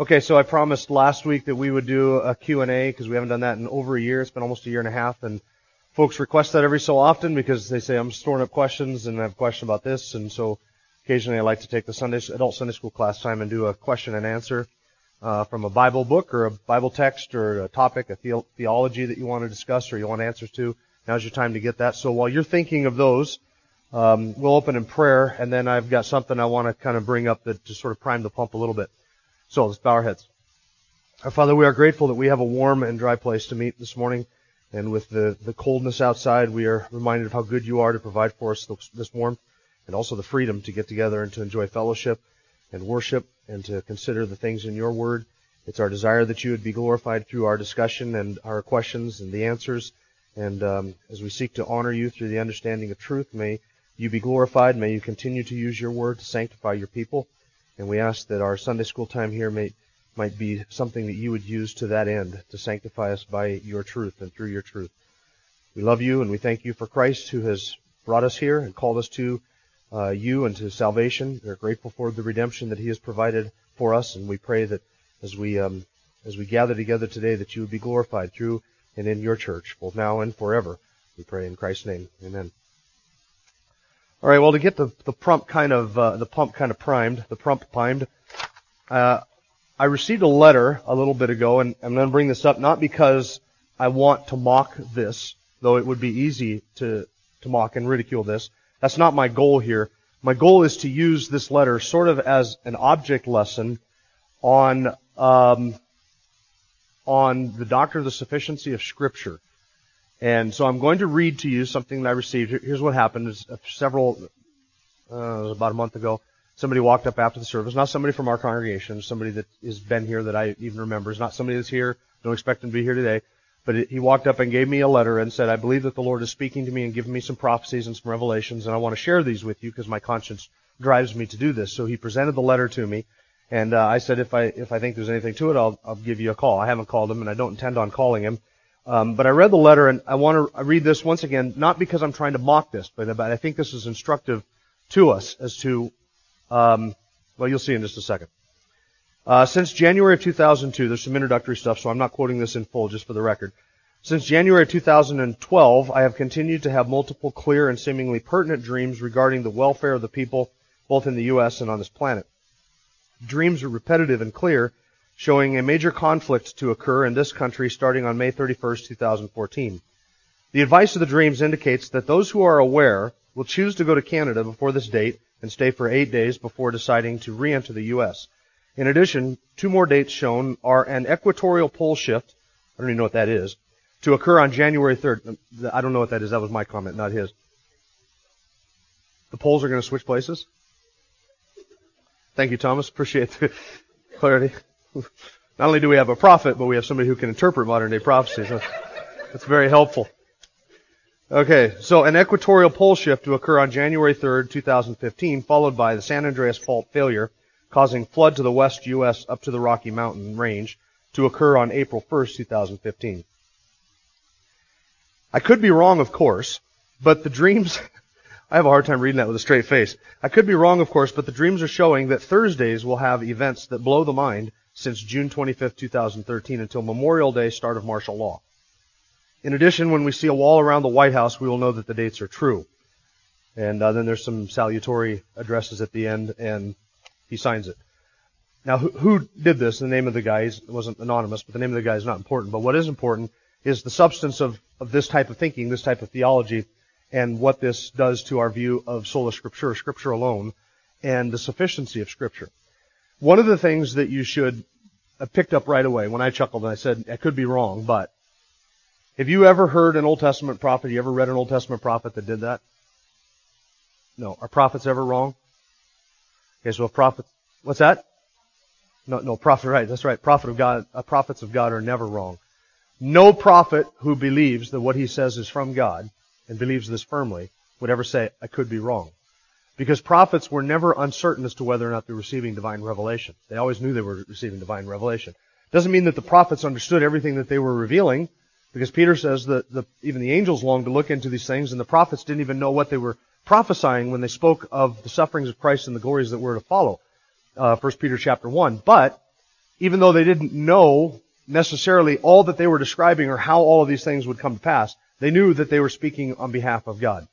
Okay, so I promised last week that we would do a Q&A because we haven't done that in over a year. It's been almost a year and a half and folks request that every so often because they say I'm storing up questions and I have a question about this and so occasionally I like to take the Sunday adult Sunday school class time and do a question and answer uh, from a Bible book or a Bible text or a topic, a the- theology that you want to discuss or you want answers to. Now's your time to get that. So while you're thinking of those, um, we'll open in prayer and then I've got something I want to kind of bring up that to sort of prime the pump a little bit. So let's bow our heads. Our Father, we are grateful that we have a warm and dry place to meet this morning. And with the, the coldness outside, we are reminded of how good you are to provide for us this warmth and also the freedom to get together and to enjoy fellowship and worship and to consider the things in your word. It's our desire that you would be glorified through our discussion and our questions and the answers. And um, as we seek to honor you through the understanding of truth, may you be glorified. May you continue to use your word to sanctify your people. And we ask that our Sunday school time here may, might be something that you would use to that end, to sanctify us by your truth and through your truth. We love you and we thank you for Christ who has brought us here and called us to uh, you and to salvation. We're grateful for the redemption that he has provided for us and we pray that as we, um, as we gather together today that you would be glorified through and in your church, both now and forever. We pray in Christ's name. Amen. All right. Well, to get the the pump kind of uh, the pump kind of primed, the pump primed, uh, I received a letter a little bit ago, and I'm going to bring this up not because I want to mock this, though it would be easy to to mock and ridicule this. That's not my goal here. My goal is to use this letter sort of as an object lesson on um, on the doctrine of the sufficiency of Scripture. And so I'm going to read to you something that I received. Here's what happened. It's several, uh, about a month ago, somebody walked up after the service. Not somebody from our congregation, somebody that has been here that I even remember. It's not somebody that's here. Don't expect him to be here today. But it, he walked up and gave me a letter and said, I believe that the Lord is speaking to me and giving me some prophecies and some revelations, and I want to share these with you because my conscience drives me to do this. So he presented the letter to me, and uh, I said, if I if I think there's anything to it, I'll I'll give you a call. I haven't called him, and I don't intend on calling him. Um, but I read the letter, and I want to read this once again, not because I'm trying to mock this, but, I think this is instructive to us as to, um, well, you'll see in just a second. Uh, since January of 2002, there's some introductory stuff, so I'm not quoting this in full, just for the record. Since January of 2012, I have continued to have multiple clear and seemingly pertinent dreams regarding the welfare of the people, both in the U.S. and on this planet. Dreams are repetitive and clear, showing a major conflict to occur in this country starting on May 31, 2014. The advice of the dreams indicates that those who are aware will choose to go to Canada before this date and stay for eight days before deciding to re-enter the U.S. In addition, two more dates shown are an equatorial pole shift, I don't even know what that is, to occur on January 3rd. I don't know what that is. That was my comment, not his. The poles are going to switch places? Thank you, Thomas. Appreciate the clarity. Not only do we have a prophet, but we have somebody who can interpret modern day prophecy. So that's very helpful. Okay, so an equatorial pole shift to occur on January 3rd, 2015, followed by the San Andreas fault failure, causing flood to the west U.S. up to the Rocky Mountain range to occur on April 1st, 2015. I could be wrong, of course, but the dreams, I have a hard time reading that with a straight face. I could be wrong, of course, but the dreams are showing that Thursdays will have events that blow the mind since June 25, 2013 until Memorial Day, start of martial law. In addition, when we see a wall around the White House, we will know that the dates are true. And uh, then there's some salutary addresses at the end, and he signs it. Now, who, who did this? The name of the guy wasn't anonymous, but the name of the guy is not important. But what is important is the substance of, of this type of thinking, this type of theology, and what this does to our view of sola scriptura, Scripture alone, and the sufficiency of Scripture. One of the things that you should have picked up right away when I chuckled and I said, I could be wrong, but have you ever heard an Old Testament prophet? You ever read an Old Testament prophet that did that? No. Are prophets ever wrong? Okay, so a prophet, what's that? No, no, prophet, right, that's right. Prophet of God, uh, prophets of God are never wrong. No prophet who believes that what he says is from God and believes this firmly would ever say, I could be wrong. Because prophets were never uncertain as to whether or not they were receiving divine revelation. They always knew they were receiving divine revelation. Doesn't mean that the prophets understood everything that they were revealing, because Peter says that the, even the angels longed to look into these things, and the prophets didn't even know what they were prophesying when they spoke of the sufferings of Christ and the glories that were to follow. Uh, 1 Peter chapter 1. But, even though they didn't know necessarily all that they were describing or how all of these things would come to pass, they knew that they were speaking on behalf of God.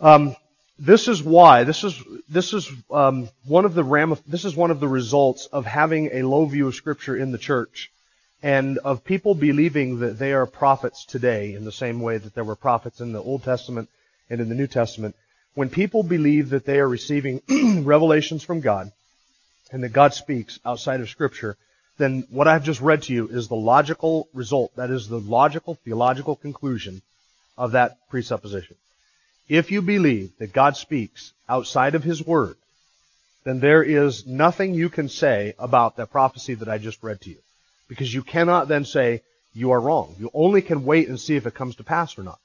Um, this is why this is this is um, one of the ramif- this is one of the results of having a low view of Scripture in the church, and of people believing that they are prophets today in the same way that there were prophets in the Old Testament and in the New Testament. When people believe that they are receiving revelations from God, and that God speaks outside of Scripture, then what I've just read to you is the logical result. That is the logical theological conclusion of that presupposition. If you believe that God speaks outside of His Word, then there is nothing you can say about that prophecy that I just read to you. Because you cannot then say, you are wrong. You only can wait and see if it comes to pass or not.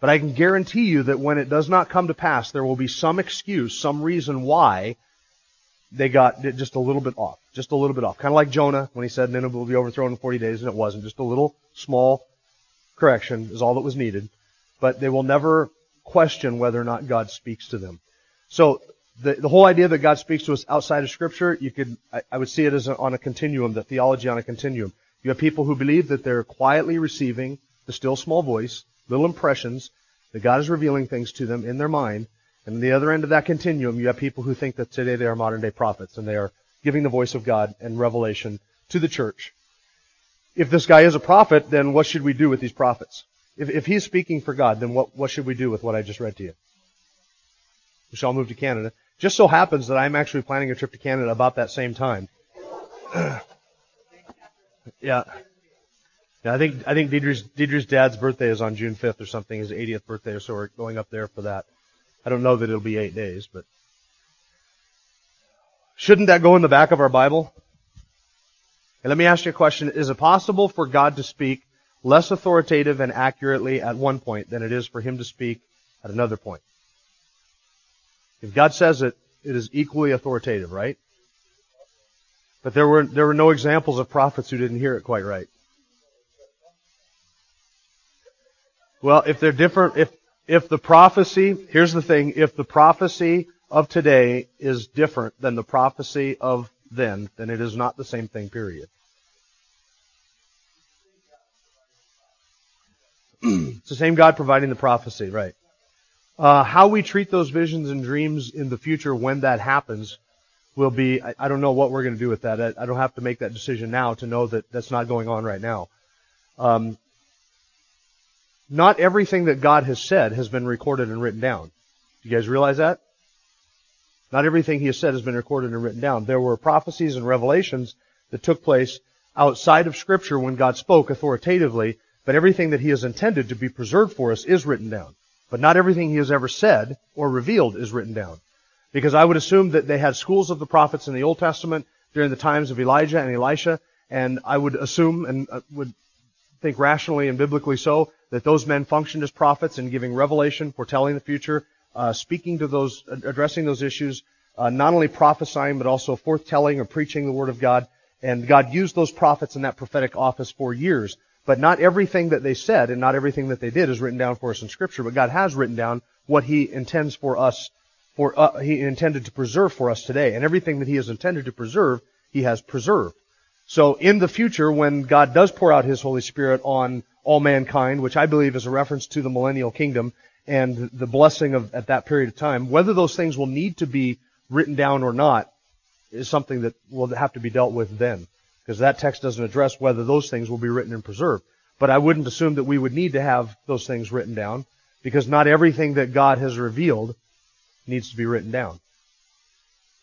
But I can guarantee you that when it does not come to pass, there will be some excuse, some reason why they got just a little bit off. Just a little bit off. Kind of like Jonah when he said Nineveh will be overthrown in 40 days, and it wasn't. Just a little small correction is all that was needed. But they will never question whether or not God speaks to them. So the, the whole idea that God speaks to us outside of Scripture, you could, I, I would see it as a, on a continuum, the theology on a continuum. You have people who believe that they're quietly receiving the still small voice, little impressions, that God is revealing things to them in their mind. And on the other end of that continuum, you have people who think that today they are modern day prophets and they are giving the voice of God and revelation to the church. If this guy is a prophet, then what should we do with these prophets? If, if he's speaking for God, then what, what should we do with what I just read to you? We shall move to Canada. Just so happens that I'm actually planning a trip to Canada about that same time. yeah. Yeah, I think I think Deidre's Deidre's dad's birthday is on June 5th or something, his 80th birthday, so we're going up there for that. I don't know that it'll be eight days, but shouldn't that go in the back of our Bible? And let me ask you a question: Is it possible for God to speak less authoritative and accurately at one point than it is for him to speak at another point. If God says it, it is equally authoritative, right? But there were there were no examples of prophets who didn't hear it quite right. Well, if they're different, if if the prophecy, here's the thing, if the prophecy of today is different than the prophecy of then, then it is not the same thing, period. It's the same God providing the prophecy, right? Uh, how we treat those visions and dreams in the future when that happens will be, I, I don't know what we're going to do with that. I, I, don't have to make that decision now to know that that's not going on right now. Um, not everything that God has said has been recorded and written down. Do you guys realize that? Not everything he has said has been recorded and written down. There were prophecies and revelations that took place outside of Scripture when God spoke authoritatively but everything that he has intended to be preserved for us is written down. But not everything he has ever said or revealed is written down. Because I would assume that they had schools of the prophets in the Old Testament during the times of Elijah and Elisha, and I would assume and uh, would think rationally and biblically so that those men functioned as prophets in giving revelation, foretelling the future, uh, speaking to those, addressing those issues, uh, not only prophesying but also forthtelling or preaching the word of God. And God used those prophets in that prophetic office for years but not everything that they said and not everything that they did is written down for us in Scripture. But God has written down what He intends for us, for uh, He intended to preserve for us today, and everything that He has intended to preserve, He has preserved. So in the future, when God does pour out His Holy Spirit on all mankind, which I believe is a reference to the millennial kingdom and the blessing of at that period of time, whether those things will need to be written down or not is something that will have to be dealt with then because that text doesn't address whether those things will be written and preserved. But I wouldn't assume that we would need to have those things written down because not everything that God has revealed needs to be written down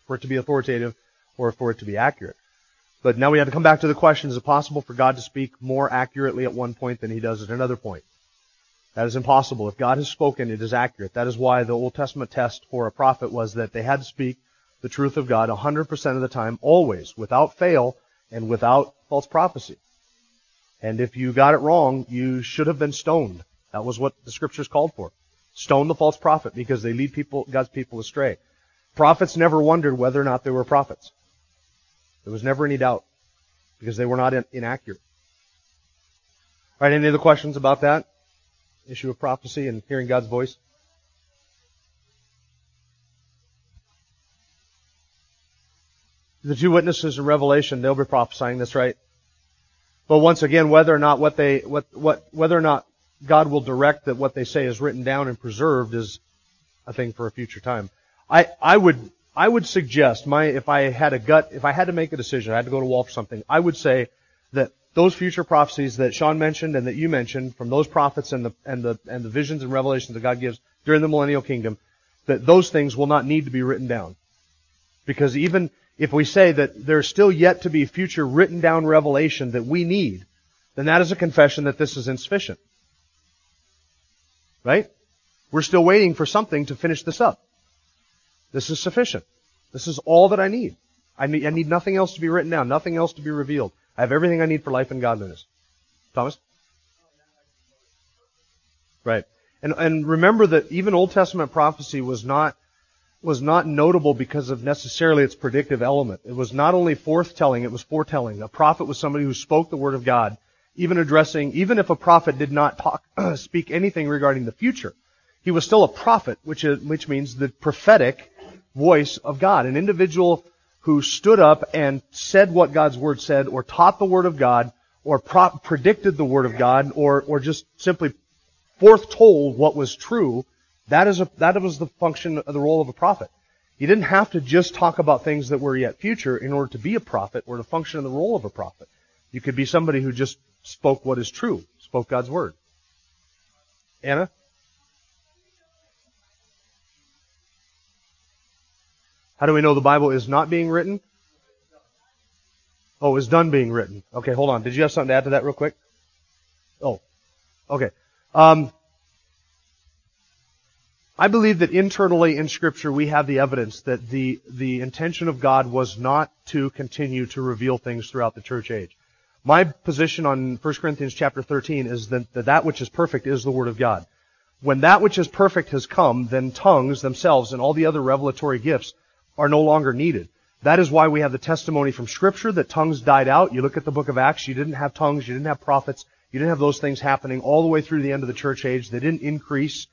for it to be authoritative or for it to be accurate. But now we have to come back to the question, is it possible for God to speak more accurately at one point than he does at another point? That is impossible. If God has spoken, it is accurate. That is why the Old Testament test for a prophet was that they had to speak the truth of God 100% of the time, always, without fail and without false prophecy. And if you got it wrong, you should have been stoned. That was what the scriptures called for. Stone the false prophet because they lead people, God's people astray. Prophets never wondered whether or not they were prophets. There was never any doubt because they were not in, inaccurate. All right, any other questions about that? Issue of prophecy and hearing God's voice? The two witnesses in Revelation, they'll be prophesying, this, right. But once again, whether or not what they, what, what, whether or not God will direct that what they say is written down and preserved is a thing for a future time. I, I would, I would suggest my, if I had a gut, if I had to make a decision, I had to go to wall for something, I would say that those future prophecies that Sean mentioned and that you mentioned from those prophets and the, and the, and the visions and revelations that God gives during the millennial kingdom, that those things will not need to be written down. Because even, if we say that there's still yet to be future written down revelation that we need, then that is a confession that this is insufficient. Right? We're still waiting for something to finish this up. This is sufficient. This is all that I need. I need, I need nothing else to be written down, nothing else to be revealed. I have everything I need for life and godliness. Thomas? Right. And, and remember that even Old Testament prophecy was not was not notable because of necessarily its predictive element. It was not only forthtelling, it was foretelling. A prophet was somebody who spoke the word of God, even addressing, even if a prophet did not talk, speak anything regarding the future. He was still a prophet, which, is, which means the prophetic voice of God. An individual who stood up and said what God's word said, or taught the word of God, or predicted the word of God, or, or just simply foretold what was true that is a, that was the function of the role of a prophet. You didn't have to just talk about things that were yet future in order to be a prophet or to function in the role of a prophet. You could be somebody who just spoke what is true, spoke God's word. Anna? How do we know the Bible is not being written? Oh, is done being written. Okay, hold on. Did you have something to add to that real quick? Oh, okay. Um, I believe that internally in Scripture we have the evidence that the, the intention of God was not to continue to reveal things throughout the church age. My position on 1 Corinthians chapter 13 is that, that that which is perfect is the Word of God. When that which is perfect has come, then tongues themselves and all the other revelatory gifts are no longer needed. That is why we have the testimony from Scripture that tongues died out. You look at the book of Acts, you didn't have tongues, you didn't have prophets, you didn't have those things happening all the way through the end of the church age. They didn't increase.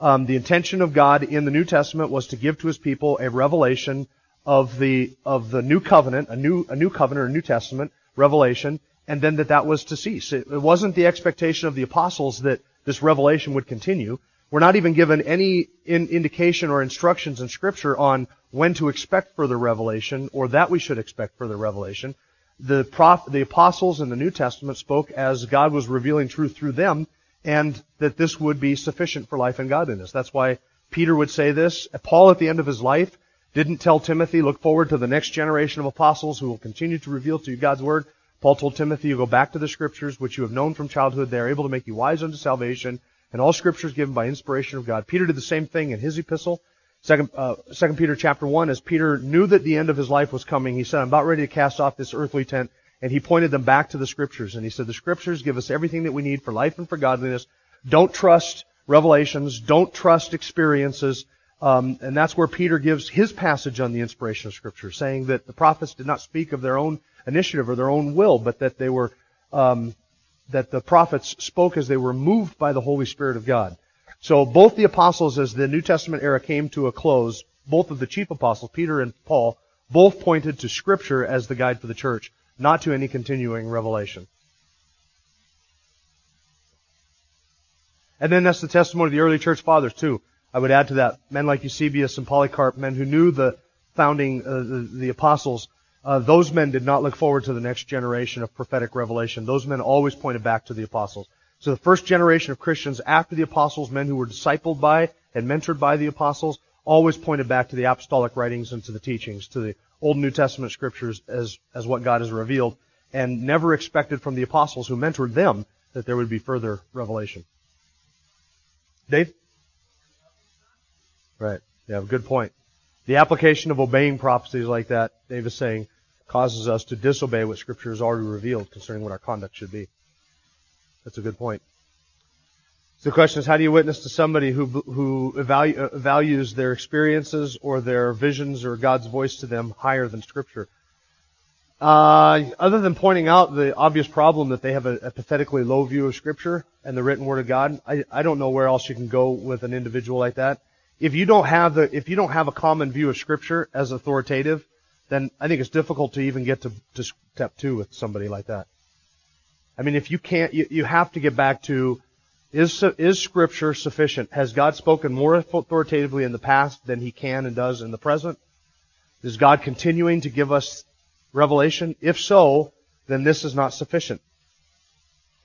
Um, the intention of God in the New Testament was to give to His people a revelation of the of the new covenant, a new a new covenant, a New Testament revelation, and then that that was to cease. It, it wasn't the expectation of the apostles that this revelation would continue. We're not even given any in, indication or instructions in Scripture on when to expect further revelation or that we should expect further revelation. The prof, the apostles in the New Testament spoke as God was revealing truth through them and that this would be sufficient for life and godliness. That's why Peter would say this. Paul, at the end of his life, didn't tell Timothy, look forward to the next generation of apostles who will continue to reveal to you God's word. Paul told Timothy, you go back to the scriptures, which you have known from childhood. They are able to make you wise unto salvation, and all scriptures given by inspiration of God. Peter did the same thing in his epistle. Second, uh, Second Peter chapter one, as Peter knew that the end of his life was coming, he said, "I'm about ready to cast off this earthly tent and he pointed them back to the scriptures. And he said, the scriptures give us everything that we need for life and for godliness. Don't trust revelations. Don't trust experiences. Um, and that's where Peter gives his passage on the inspiration of scripture, saying that the prophets did not speak of their own initiative or their own will, but that they were, um, that the prophets spoke as they were moved by the Holy Spirit of God. So both the apostles, as the New Testament era came to a close, both of the chief apostles, Peter and Paul, both pointed to Scripture as the guide for the church not to any continuing revelation. And then that's the testimony of the early church fathers too. I would add to that men like Eusebius and Polycarp, men who knew the founding, uh, the, the, apostles. Uh, those men did not look forward to the next generation of prophetic revelation. Those men always pointed back to the apostles. So the first generation of Christians after the apostles, men who were discipled by and mentored by the apostles, always pointed back to the apostolic writings and to the teachings, to the Old and New Testament scriptures as, as what God has revealed, and never expected from the apostles who mentored them that there would be further revelation. Dave? Right. Yeah, good point. The application of obeying prophecies like that, Dave is saying, causes us to disobey what Scripture has already revealed concerning what our conduct should be. That's a good point. So the question is, how do you witness to somebody who who evalu- uh, values their experiences or their visions or God's voice to them higher than Scripture? Uh, other than pointing out the obvious problem that they have a, a, pathetically low view of Scripture and the written Word of God, I, I don't know where else you can go with an individual like that. If you don't have the, if you don't have a common view of Scripture as authoritative, then I think it's difficult to even get to, to step two with somebody like that. I mean, if you can't, you, you have to get back to, is, is Scripture sufficient? Has God spoken more authoritatively in the past than He can and does in the present? Is God continuing to give us revelation? If so, then this is not sufficient.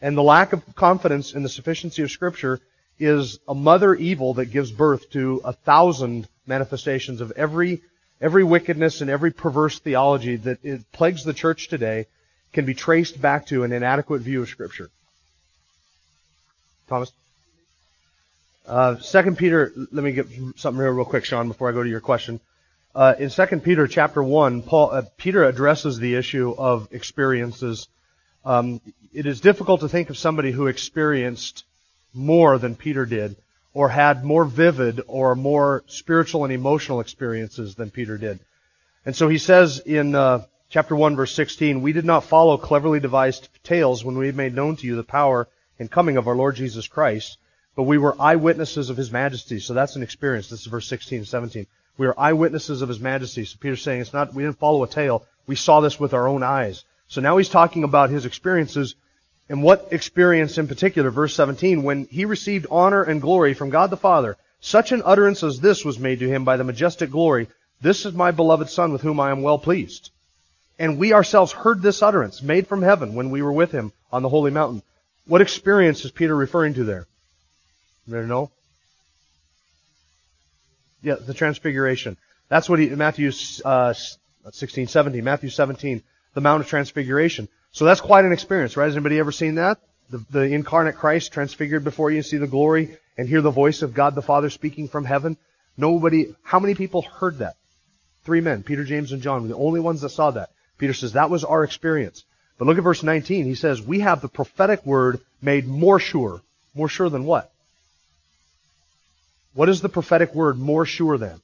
And the lack of confidence in the sufficiency of Scripture is a mother evil that gives birth to a thousand manifestations of every every wickedness and every perverse theology that plagues the church today can be traced back to an inadequate view of Scripture. Thomas? Uh, Second Peter, let me get something here real quick, Sean, before I go to your question. Uh, in Second Peter chapter one, Paul uh, Peter addresses the issue of experiences. Um, it is difficult to think of somebody who experienced more than Peter did, or had more vivid or more spiritual and emotional experiences than Peter did. And so he says in uh, chapter one, verse sixteen, "We did not follow cleverly devised tales when we made known to you the power and coming of our Lord Jesus Christ, but we were eyewitnesses of His majesty." So that's an experience. This is verse sixteen and seventeen. We are eyewitnesses of His majesty. So Peter's saying it's not, we didn't follow a tale. We saw this with our own eyes. So now he's talking about his experiences and what experience in particular, verse 17, when he received honor and glory from God the Father, such an utterance as this was made to him by the majestic glory, this is my beloved Son with whom I am well pleased. And we ourselves heard this utterance made from heaven when we were with him on the holy mountain. What experience is Peter referring to there? You know? Yeah, the transfiguration. That's what he, Matthew uh, 16, 17, Matthew 17, the Mount of Transfiguration. So that's quite an experience, right? Has anybody ever seen that? The, the incarnate Christ transfigured before you, see the glory and hear the voice of God the Father speaking from heaven? Nobody, how many people heard that? Three men, Peter, James, and John, were the only ones that saw that. Peter says that was our experience. But look at verse 19. He says, we have the prophetic word made more sure. More sure than what? What is the prophetic word more sure than?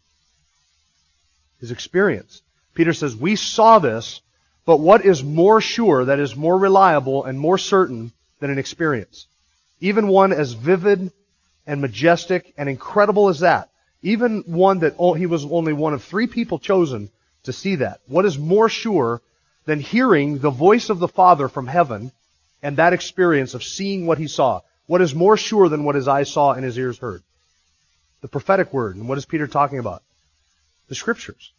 His experience. Peter says, we saw this, but what is more sure, that is more reliable and more certain than an experience? Even one as vivid and majestic and incredible as that. Even one that he was only one of three people chosen to see that. What is more sure than hearing the voice of the Father from heaven and that experience of seeing what he saw? What is more sure than what his eyes saw and his ears heard? The prophetic word. And what is Peter talking about? The scriptures.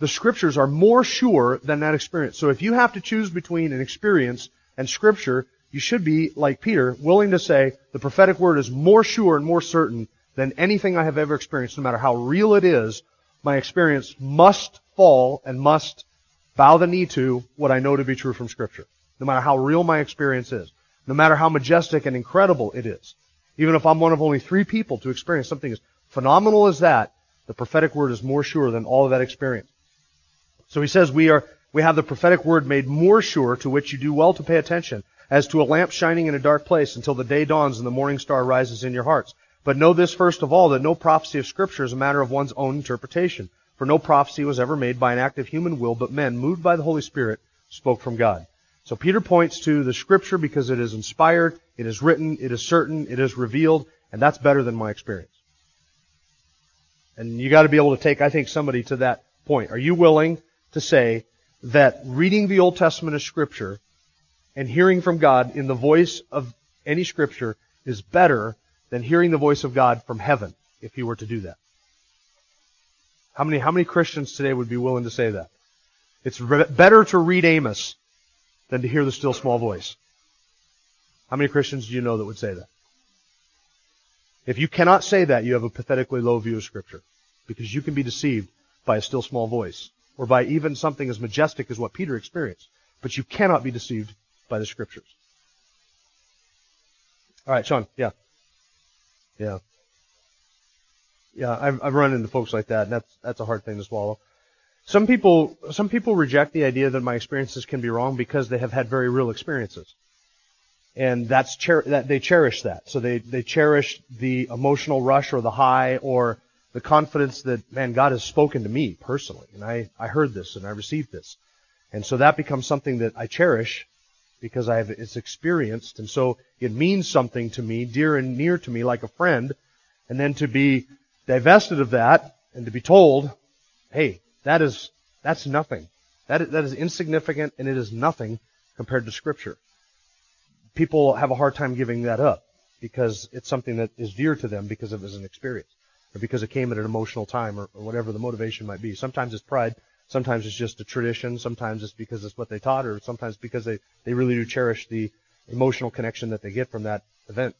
The scriptures are more sure than that experience. So if you have to choose between an experience and scripture, you should be, like Peter, willing to say the prophetic word is more sure and more certain than anything I have ever experienced, no matter how real it is. My experience must fall and must bow the knee to what I know to be true from scripture. No matter how real my experience is. No matter how majestic and incredible it is. Even if I'm one of only three people to experience something as phenomenal as that, the prophetic word is more sure than all of that experience. So he says we are, we have the prophetic word made more sure to which you do well to pay attention as to a lamp shining in a dark place until the day dawns and the morning star rises in your hearts. But know this first of all that no prophecy of scripture is a matter of one's own interpretation. For no prophecy was ever made by an act of human will, but men, moved by the Holy Spirit, spoke from God. So Peter points to the scripture because it is inspired, it is written, it is certain, it is revealed, and that's better than my experience. And you gotta be able to take, I think, somebody to that point. Are you willing to say that reading the Old Testament as scripture and hearing from God in the voice of any scripture is better than hearing the voice of God from heaven if he were to do that? How many, how many Christians today would be willing to say that? It's re- better to read Amos than to hear the still small voice. How many Christians do you know that would say that? If you cannot say that, you have a pathetically low view of Scripture. Because you can be deceived by a still small voice. Or by even something as majestic as what Peter experienced. But you cannot be deceived by the Scriptures. Alright, Sean, yeah. Yeah. Yeah, I've, I've run into folks like that, and that's that's a hard thing to swallow. Some people some people reject the idea that my experiences can be wrong because they have had very real experiences, and that's cher- that they cherish that. So they they cherish the emotional rush or the high or the confidence that man God has spoken to me personally, and I I heard this and I received this, and so that becomes something that I cherish because I have it's experienced, and so it means something to me, dear and near to me, like a friend, and then to be divested of that and to be told, hey, that is that's nothing. That is, that is insignificant and it is nothing compared to Scripture. People have a hard time giving that up because it's something that is dear to them because it was an experience or because it came at an emotional time or, or whatever the motivation might be. Sometimes it's pride. Sometimes it's just a tradition. Sometimes it's because it's what they taught or sometimes because they, they really do cherish the emotional connection that they get from that event.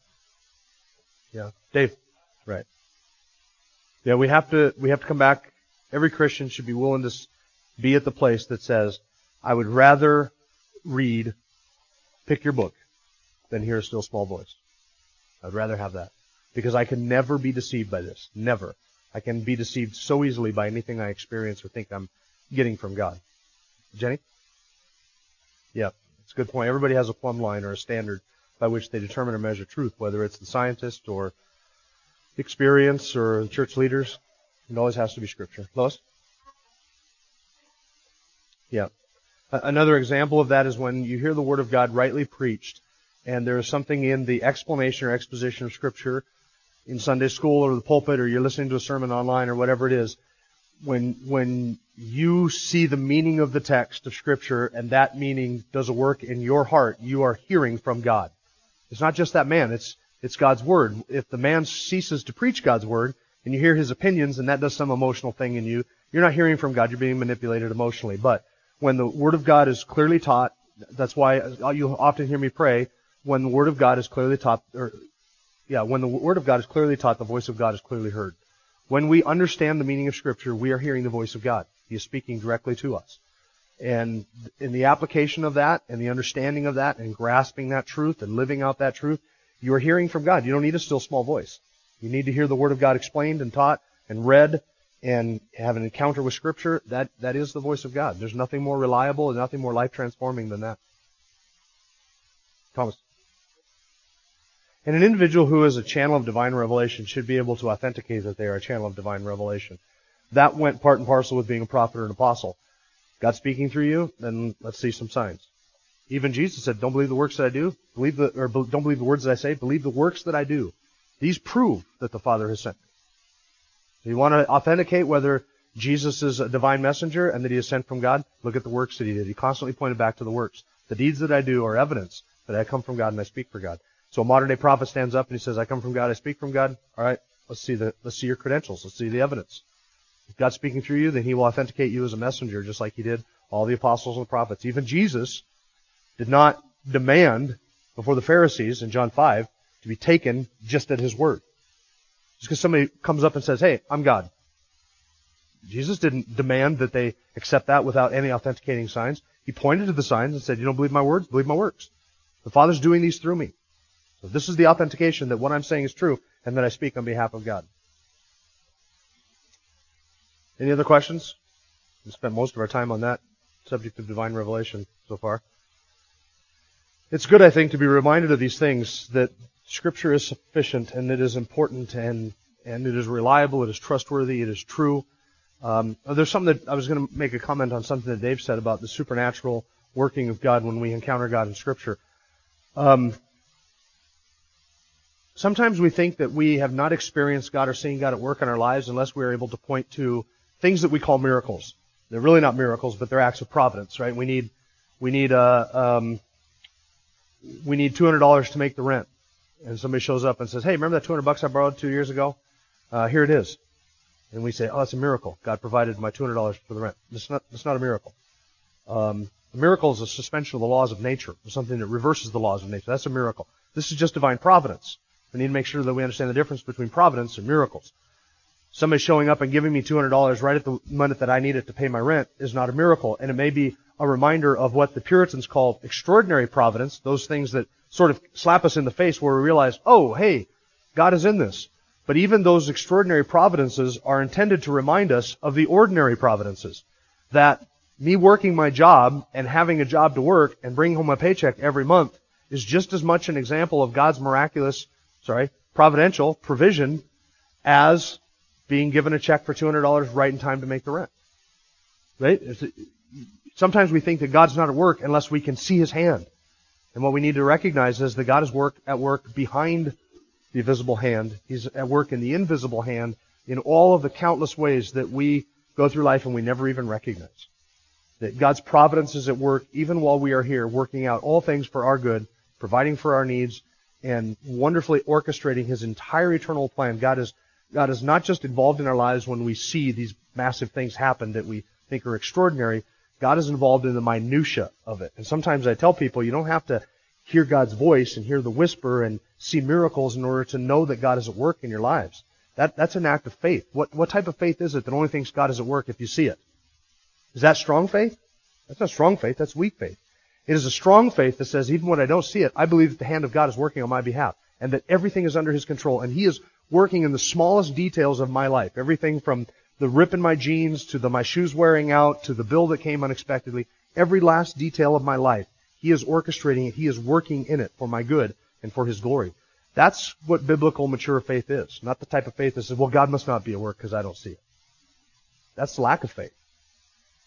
Yeah. Dave. Right. Yeah, we have to we have to come back. Every Christian should be willing to be at the place that says, "I would rather read, pick your book, than hear a still small voice." I'd rather have that because I can never be deceived by this. Never. I can be deceived so easily by anything I experience or think I'm getting from God. Jenny? Yeah, it's a good point. Everybody has a plumb line or a standard by which they determine or measure truth, whether it's the scientist or experience or church leaders. It always has to be Scripture. Lois? Yeah. Another example of that is when you hear the Word of God rightly preached, and there is something in the explanation or exposition of Scripture in Sunday school or the pulpit, or you're listening to a sermon online or whatever it is. When when you see the meaning of the text of Scripture and that meaning does a work in your heart, you are hearing from God. It's not just that man; it's it's God's word. If the man ceases to preach God's word and you hear his opinions and that does some emotional thing in you, you're not hearing from God. You're being manipulated emotionally. But when the word of God is clearly taught, that's why you often hear me pray when the word of God is clearly taught, or yeah, when the word of God is clearly taught, the voice of God is clearly heard. When we understand the meaning of Scripture, we are hearing the voice of God. He is speaking directly to us. And in the application of that and the understanding of that and grasping that truth and living out that truth, you are hearing from God. You don't need a still small voice. You need to hear the Word of God explained and taught and read and have an encounter with Scripture. That, that is the voice of God. There's nothing more reliable and nothing more life transforming than that. Thomas. And an individual who is a channel of divine revelation should be able to authenticate that they are a channel of divine revelation. That went part and parcel with being a prophet or an apostle. God speaking through you, then let's see some signs. Even Jesus said, "Don't believe the works that I do. Believe the or don't believe the words that I say. Believe the works that I do. These prove that the Father has sent me." So you want to authenticate whether Jesus is a divine messenger and that he is sent from God? Look at the works that he did. He constantly pointed back to the works. The deeds that I do are evidence that I come from God and I speak for God. So a modern day prophet stands up and he says, "I come from God. I speak from God." All right, let's see the let's see your credentials. Let's see the evidence. If God's speaking through you, then He will authenticate you as a messenger, just like He did all the apostles and the prophets. Even Jesus did not demand before the Pharisees in John 5 to be taken just at his word. Just because somebody comes up and says, hey, I'm God. Jesus didn't demand that they accept that without any authenticating signs. He pointed to the signs and said, you don't believe my words? Believe my works. The Father's doing these through me. So this is the authentication that what I'm saying is true and that I speak on behalf of God. Any other questions? We spent most of our time on that subject of divine revelation so far. It's good, I think, to be reminded of these things that Scripture is sufficient and it is important and and it is reliable, it is trustworthy, it is true. Um, there's something that I was going to make a comment on something that Dave said about the supernatural working of God when we encounter God in Scripture. Um, sometimes we think that we have not experienced God or seen God at work in our lives unless we are able to point to things that we call miracles. They're really not miracles, but they're acts of providence, right? We need we need uh, um, we need two hundred dollars to make the rent, and somebody shows up and says, "Hey, remember that two hundred bucks I borrowed two years ago? Uh, here it is." And we say, "Oh, that's a miracle. God provided my two hundred dollars for the rent." That's not. It's not a miracle. Um, a miracle is a suspension of the laws of nature, something that reverses the laws of nature. That's a miracle. This is just divine providence. We need to make sure that we understand the difference between providence and miracles. Somebody showing up and giving me $200 right at the minute that I need it to pay my rent is not a miracle. And it may be a reminder of what the Puritans called extraordinary providence, those things that sort of slap us in the face where we realize, oh, hey, God is in this. But even those extraordinary providences are intended to remind us of the ordinary providences. That me working my job and having a job to work and bringing home a paycheck every month is just as much an example of God's miraculous, sorry, providential provision as being given a check for $200 right in time to make the rent. Right? Sometimes we think that God's not at work unless we can see His hand. And what we need to recognize is that God is work at work behind the visible hand. He's at work in the invisible hand in all of the countless ways that we go through life and we never even recognize. That God's providence is at work even while we are here, working out all things for our good, providing for our needs, and wonderfully orchestrating His entire eternal plan. God is, God is not just involved in our lives when we see these massive things happen that we think are extraordinary. God is involved in the minutia of it. And sometimes I tell people you don't have to hear God's voice and hear the whisper and see miracles in order to know that God is at work in your lives. That, that's an act of faith. What, what type of faith is it that only thinks God is at work if you see it? Is that strong faith? That's not strong faith, that's weak faith. It is a strong faith that says, even when I don't see it, I believe that the hand of God is working on my behalf and that everything is under His control and He is working in the smallest details of my life. Everything from the rip in my jeans to the my shoes wearing out to the bill that came unexpectedly. Every last detail of my life. He is orchestrating it. He is working in it for my good and for His glory. That's what biblical mature faith is. Not the type of faith that says, well, God must not be at work because I don't see it. That's lack of faith.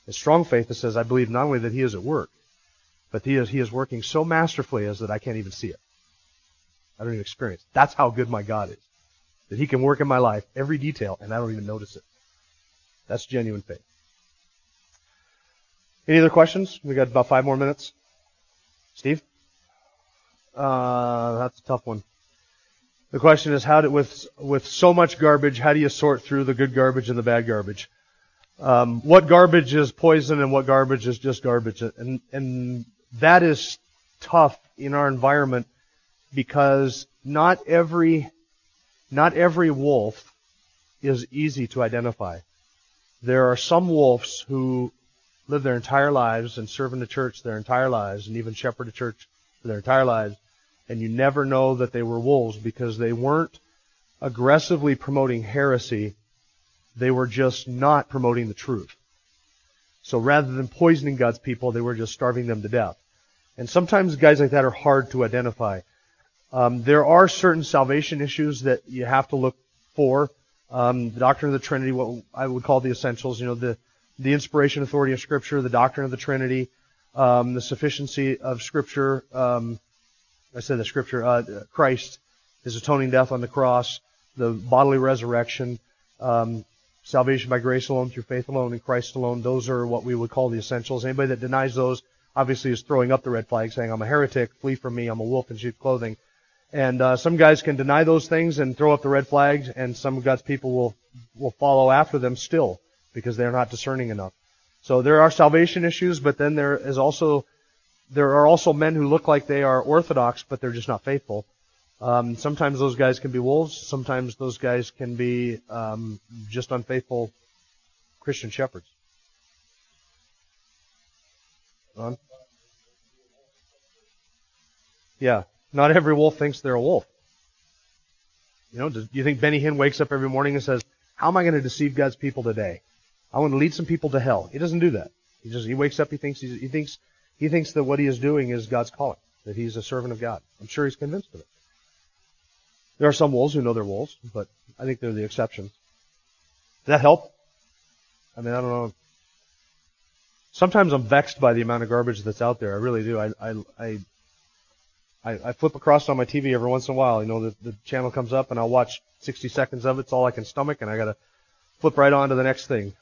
A strong faith that says, I believe not only that He is at work, but he is, he is working so masterfully as that I can't even see it. I don't even experience it. That's how good my God is. That he can work in my life, every detail, and I don't even notice it. That's genuine faith. Any other questions? We got about five more minutes. Steve? Uh, that's a tough one. The question is, how do, with with so much garbage, how do you sort through the good garbage and the bad garbage? Um, what garbage is poison and what garbage is just garbage? And and that is tough in our environment because not every not every wolf is easy to identify. There are some wolves who live their entire lives and serve in the church their entire lives and even shepherd a church their entire lives and you never know that they were wolves because they weren't aggressively promoting heresy they were just not promoting the truth so rather than poisoning God's people, they were just starving them to death. And sometimes guys like that are hard to identify. Um, there are certain salvation issues that you have to look for. Um, the doctrine of the Trinity, what I would call the essentials, you know, the, the inspiration authority of Scripture, the doctrine of the Trinity, um, the sufficiency of Scripture, um, I said the Scripture, uh, Christ, His atoning death on the cross, the bodily resurrection, um, salvation by grace alone, through faith alone, in Christ alone. Those are what we would call the essentials. Anybody that denies those obviously is throwing up the red flag, saying, I'm a heretic, flee from me, I'm a wolf in sheep's clothing. And uh, some guys can deny those things and throw up the red flags, and some of God's people will will follow after them still because they're not discerning enough. So there are salvation issues, but then there is also there are also men who look like they are orthodox, but they're just not faithful. Um, sometimes those guys can be wolves. Sometimes those guys can be um, just unfaithful Christian shepherds. Yeah, not every wolf thinks they're a wolf. You know, do you think Benny Hinn wakes up every morning and says, "How am I going to deceive God's people today? I want to lead some people to hell." He doesn't do that. He just he wakes up. He thinks he thinks he thinks that what he is doing is God's calling. That he's a servant of God. I'm sure he's convinced of it. There are some wolves who know they're wolves, but I think they're the exception. Does that help? I mean, I don't know. Sometimes I'm vexed by the amount of garbage that's out there. I really do. I I I, I flip across on my TV every once in a while. You know, the, the channel comes up and I'll watch 60 seconds of it. It's all I can stomach, and I gotta flip right on to the next thing.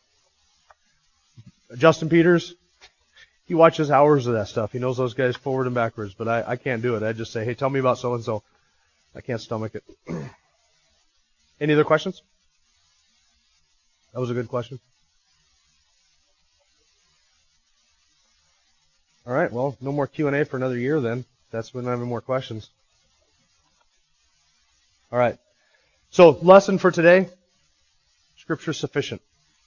Justin Peters, he watches hours of that stuff. He knows those guys forward and backwards, but I, I can't do it. I just say, hey, tell me about so and so. I can't stomach it. Any other questions? That was a good question. All right. Well, no more Q and A for another year then. That's when I have more questions. All right. So, lesson for today: Scripture is sufficient.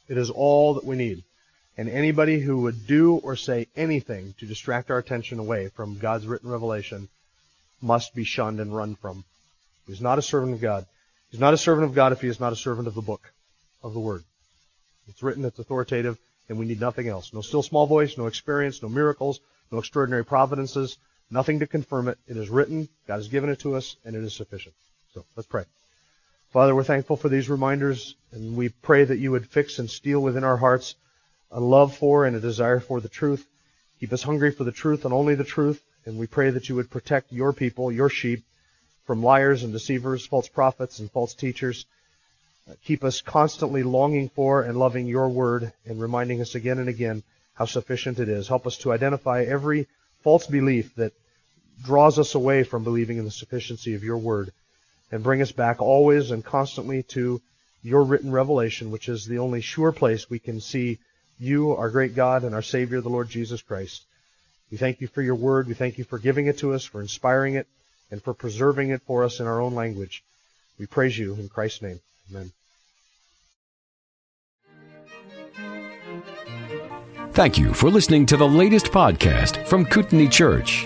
It is all that we need. And anybody who would do or say anything to distract our attention away from God's written revelation must be shunned and run from. He's not a servant of God. He's not a servant of God if he is not a servant of the book, of the Word. It's written, it's authoritative, and we need nothing else. No still small voice, no experience, no miracles, no extraordinary providences, nothing to confirm it. It is written, God has given it to us, and it is sufficient. So let's pray. Father, we're thankful for these reminders, and we pray that you would fix and steal within our hearts a love for and a desire for the truth. Keep us hungry for the truth and only the truth, and we pray that you would protect your people, your sheep, from liars and deceivers, false prophets and false teachers. Uh, keep us constantly longing for and loving your word and reminding us again and again how sufficient it is. Help us to identify every false belief that draws us away from believing in the sufficiency of your word and bring us back always and constantly to your written revelation, which is the only sure place we can see you, our great God, and our Savior, the Lord Jesus Christ. We thank you for your word. We thank you for giving it to us, for inspiring it, and for preserving it for us in our own language. We praise you in Christ's name. Amen. Thank you for listening to the latest podcast from Kootenai Church.